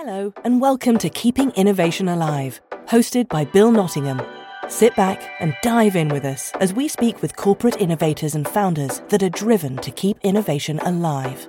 Hello, and welcome to Keeping Innovation Alive, hosted by Bill Nottingham. Sit back and dive in with us as we speak with corporate innovators and founders that are driven to keep innovation alive.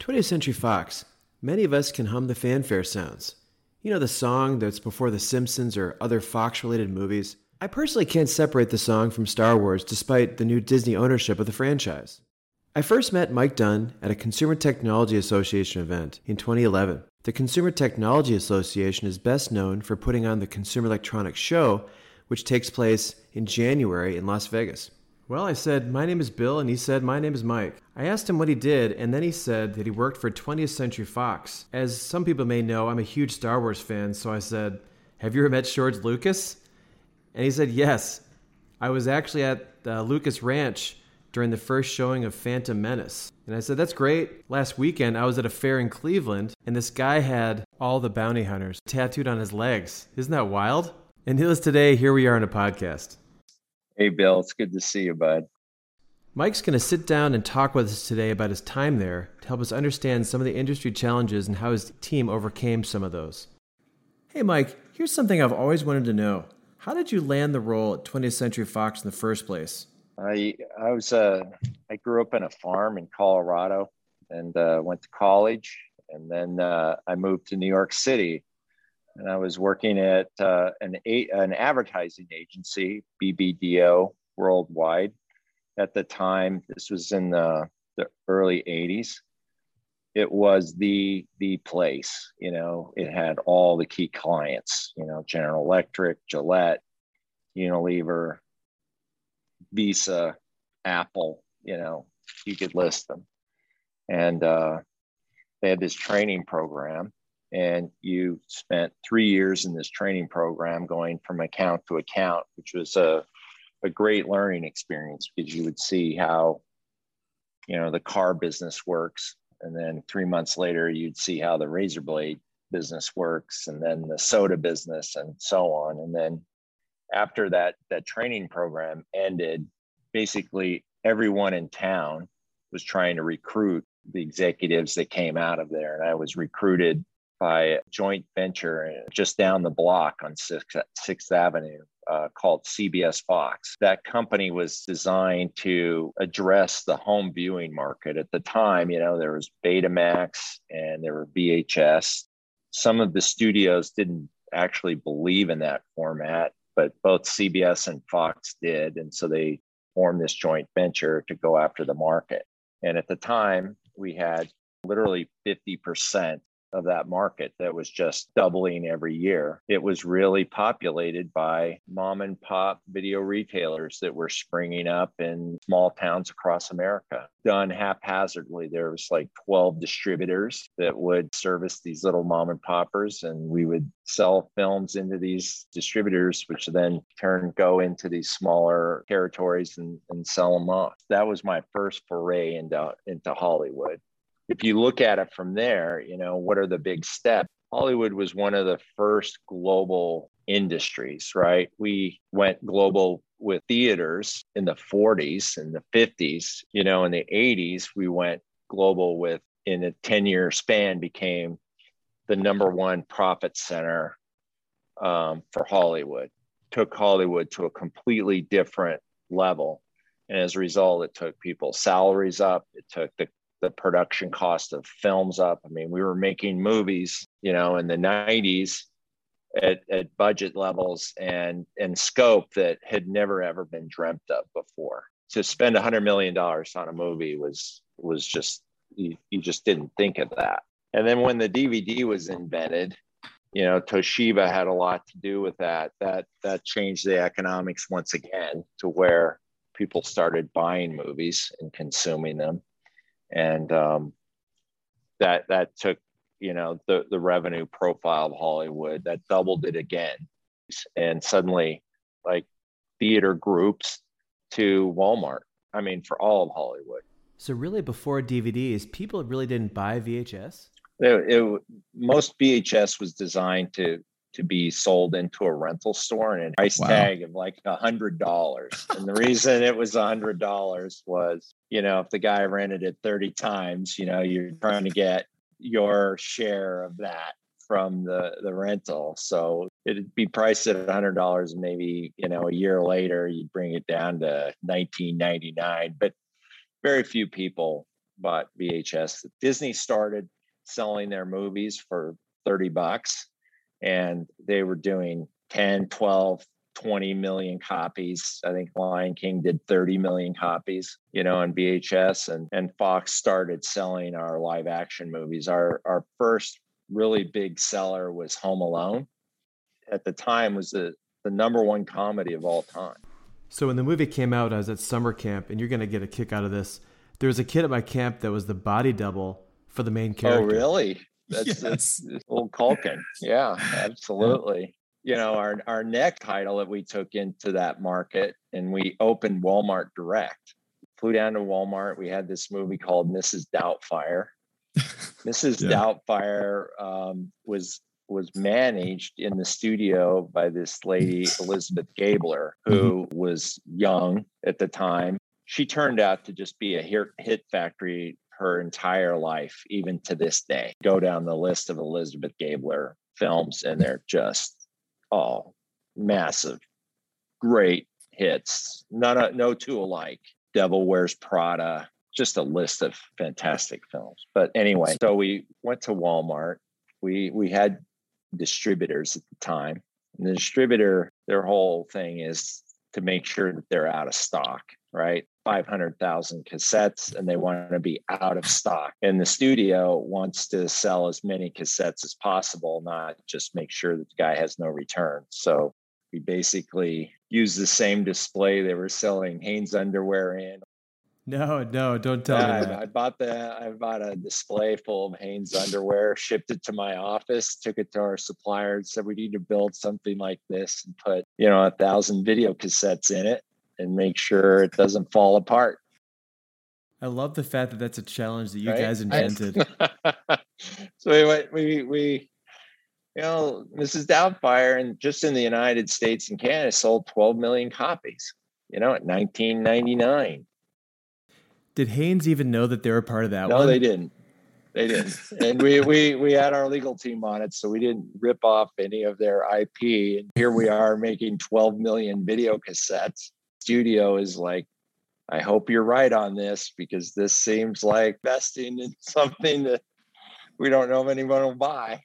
20th Century Fox. Many of us can hum the fanfare sounds. You know the song that's before The Simpsons or other Fox related movies? I personally can't separate the song from Star Wars despite the new Disney ownership of the franchise. I first met Mike Dunn at a Consumer Technology Association event in 2011. The Consumer Technology Association is best known for putting on the Consumer Electronics Show, which takes place in January in Las Vegas. Well, I said, My name is Bill, and he said, My name is Mike. I asked him what he did, and then he said that he worked for 20th Century Fox. As some people may know, I'm a huge Star Wars fan, so I said, Have you ever met George Lucas? And he said, Yes. I was actually at the Lucas Ranch during the first showing of Phantom Menace. And I said, That's great. Last weekend, I was at a fair in Cleveland, and this guy had all the bounty hunters tattooed on his legs. Isn't that wild? And needless today, here we are in a podcast. Hey, Bill, it's good to see you, bud. Mike's going to sit down and talk with us today about his time there to help us understand some of the industry challenges and how his team overcame some of those. Hey, Mike, here's something I've always wanted to know. How did you land the role at 20th Century Fox in the first place? I I was uh, I grew up in a farm in Colorado and uh, went to college, and then uh, I moved to New York City, and I was working at uh, an a, an advertising agency, BBDO Worldwide. At the time, this was in the, the early '80s. It was the the place, you know. It had all the key clients, you know, General Electric, Gillette, Unilever, Visa, Apple, you know, you could list them. And uh, they had this training program, and you spent three years in this training program going from account to account, which was a, a great learning experience because you would see how, you know, the car business works. And then three months later, you'd see how the razor blade business works, and then the soda business, and so on. And then after that that training program ended, basically everyone in town was trying to recruit the executives that came out of there, and I was recruited by a joint venture just down the block on Sixth, Sixth Avenue uh, called CBS Fox. That company was designed to address the home viewing market. At the time, you know, there was Betamax and there were VHS. Some of the studios didn't actually believe in that format but both CBS and Fox did. And so they formed this joint venture to go after the market. And at the time, we had literally 50% of that market that was just doubling every year. It was really populated by mom and pop video retailers that were springing up in small towns across America. Done haphazardly, there was like 12 distributors that would service these little mom and poppers, and we would sell films into these distributors, which then turn go into these smaller territories and, and sell them off. That was my first foray into, into Hollywood if you look at it from there, you know, what are the big steps? Hollywood was one of the first global industries, right? We went global with theaters in the 40s and the 50s. You know, in the 80s, we went global with, in a 10 year span, became the number one profit center um, for Hollywood, took Hollywood to a completely different level. And as a result, it took people's salaries up, it took the the production cost of films up. I mean, we were making movies, you know, in the 90s at, at budget levels and and scope that had never ever been dreamt of before. To spend a hundred million dollars on a movie was was just you, you just didn't think of that. And then when the DVD was invented, you know, Toshiba had a lot to do with that. That that changed the economics once again to where people started buying movies and consuming them and um, that that took you know the the revenue profile of Hollywood that doubled it again, and suddenly like theater groups to Walmart. I mean, for all of Hollywood. So really, before DVDs, people really didn't buy VHS. It, it, most VHS was designed to to be sold into a rental store and a price wow. tag of like a hundred dollars. and the reason it was a hundred dollars was, you know, if the guy rented it 30 times, you know, you're trying to get your share of that from the the rental. So it'd be priced at a hundred dollars and maybe, you know, a year later you'd bring it down to 1999. But very few people bought VHS. Disney started selling their movies for 30 bucks and they were doing 10, 12, 20 million copies. I think Lion King did 30 million copies, you know, on VHS and and Fox started selling our live action movies. Our our first really big seller was Home Alone. At the time was the the number one comedy of all time. So when the movie came out, I was at summer camp and you're going to get a kick out of this. There was a kid at my camp that was the body double for the main oh, character. Oh, really? That's, yes. that's Culkin. Yeah, absolutely. You know, our our next title that we took into that market and we opened Walmart Direct. Flew down to Walmart. We had this movie called Mrs. Doubtfire. Mrs. yeah. Doubtfire um, was was managed in the studio by this lady Elizabeth Gabler, who mm-hmm. was young at the time. She turned out to just be a hit factory her entire life, even to this day. Go down the list of Elizabeth Gabler films, and they're just all massive, great hits. None, no two alike. Devil Wears Prada, just a list of fantastic films. But anyway, so we went to Walmart. We we had distributors at the time. And the distributor, their whole thing is to make sure that they're out of stock, right? 500,000 cassettes and they want to be out of stock. And the studio wants to sell as many cassettes as possible, not just make sure that the guy has no return. So we basically use the same display they were selling Hanes underwear in. No, no, don't tell me that. I bought the I bought a display full of Hanes underwear, shipped it to my office, took it to our supplier, and said we need to build something like this and put, you know, a thousand video cassettes in it and make sure it doesn't fall apart. I love the fact that that's a challenge that you right? guys invented. so we went, we we you know, Mrs. Doubtfire, and just in the United States and Canada, sold 12 million copies. You know, at 1999. Did Hanes even know that they were part of that no, one? they didn't. They didn't. and we we we had our legal team on it, so we didn't rip off any of their IP. And here we are making 12 million video cassettes studio is like, I hope you're right on this because this seems like investing in something that we don't know if anyone will buy.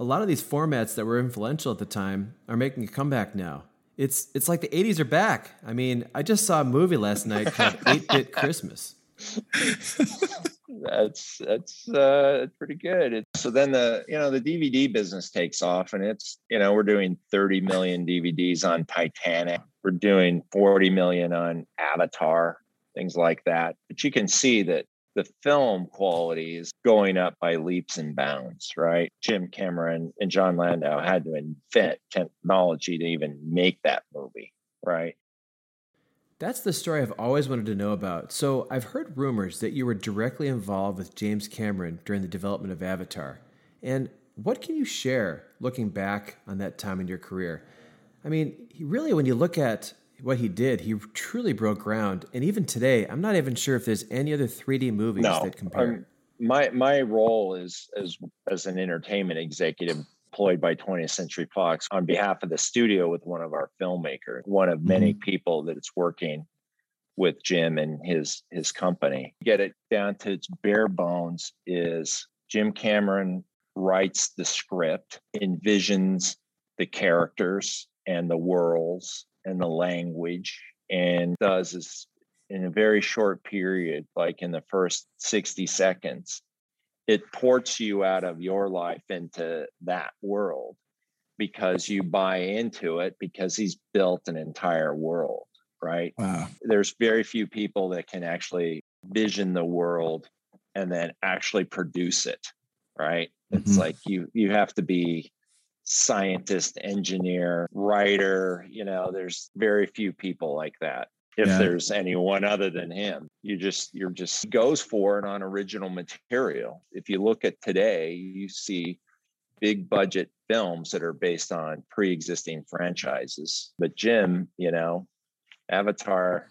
A lot of these formats that were influential at the time are making a comeback now. It's it's like the 80s are back. I mean, I just saw a movie last night called 8-Bit Christmas. that's that's uh pretty good it, so then the you know the dvd business takes off and it's you know we're doing 30 million dvds on titanic we're doing 40 million on avatar things like that but you can see that the film quality is going up by leaps and bounds right jim cameron and Jon Landau had to invent technology to even make that movie right that's the story I've always wanted to know about. So, I've heard rumors that you were directly involved with James Cameron during the development of Avatar. And what can you share looking back on that time in your career? I mean, really, when you look at what he did, he truly broke ground. And even today, I'm not even sure if there's any other 3D movies no, that compare. Um, my my role is as as an entertainment executive employed by 20th Century Fox on behalf of the studio with one of our filmmakers, one of many mm-hmm. people that it's working with Jim and his his company. Get it down to its bare bones is Jim Cameron writes the script, envisions the characters and the worlds and the language and does this in a very short period like in the first 60 seconds it ports you out of your life into that world because you buy into it because he's built an entire world right wow. there's very few people that can actually vision the world and then actually produce it right mm-hmm. it's like you you have to be scientist engineer writer you know there's very few people like that if yeah. there's anyone other than him. You just you're just goes for it on original material. If you look at today, you see big budget films that are based on pre-existing franchises. But Jim, you know, Avatar,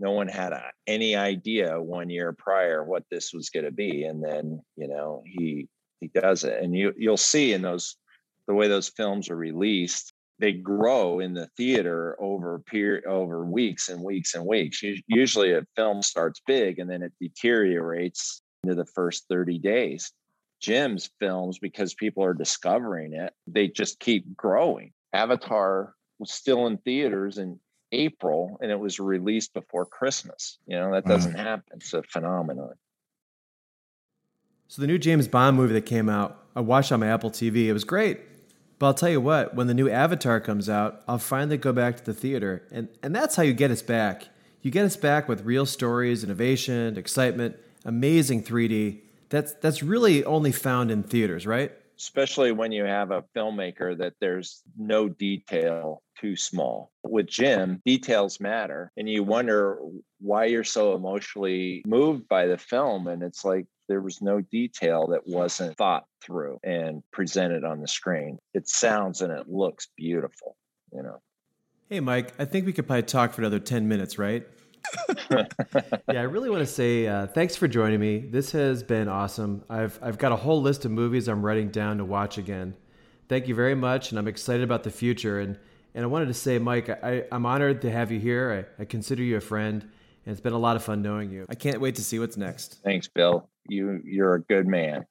no one had a, any idea one year prior what this was going to be, and then you know he he does it, and you you'll see in those the way those films are released they grow in the theater over period over weeks and weeks and weeks. Usually, a film starts big and then it deteriorates into the first 30 days. Jim's films, because people are discovering it, they just keep growing. Avatar was still in theaters in April and it was released before Christmas. You know, that doesn't wow. happen. It's a phenomenon. So, the new James Bond movie that came out, I watched on my Apple TV. It was great. But I'll tell you what, when the new Avatar comes out, I'll finally go back to the theater. And, and that's how you get us back. You get us back with real stories, innovation, excitement, amazing 3D that's that's really only found in theaters, right? Especially when you have a filmmaker that there's no detail too small. With Jim, details matter, and you wonder why you're so emotionally moved by the film. And it's like there was no detail that wasn't thought through and presented on the screen. It sounds and it looks beautiful, you know. Hey, Mike, I think we could probably talk for another 10 minutes, right? yeah, I really want to say uh, thanks for joining me. This has been awesome. I've I've got a whole list of movies I'm writing down to watch again. Thank you very much, and I'm excited about the future. And and I wanted to say, Mike, I, I'm honored to have you here. I, I consider you a friend, and it's been a lot of fun knowing you. I can't wait to see what's next. Thanks, Bill. You you're a good man.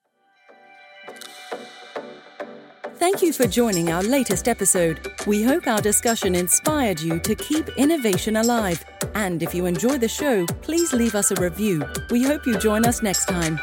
Thank you for joining our latest episode. We hope our discussion inspired you to keep innovation alive. And if you enjoy the show, please leave us a review. We hope you join us next time.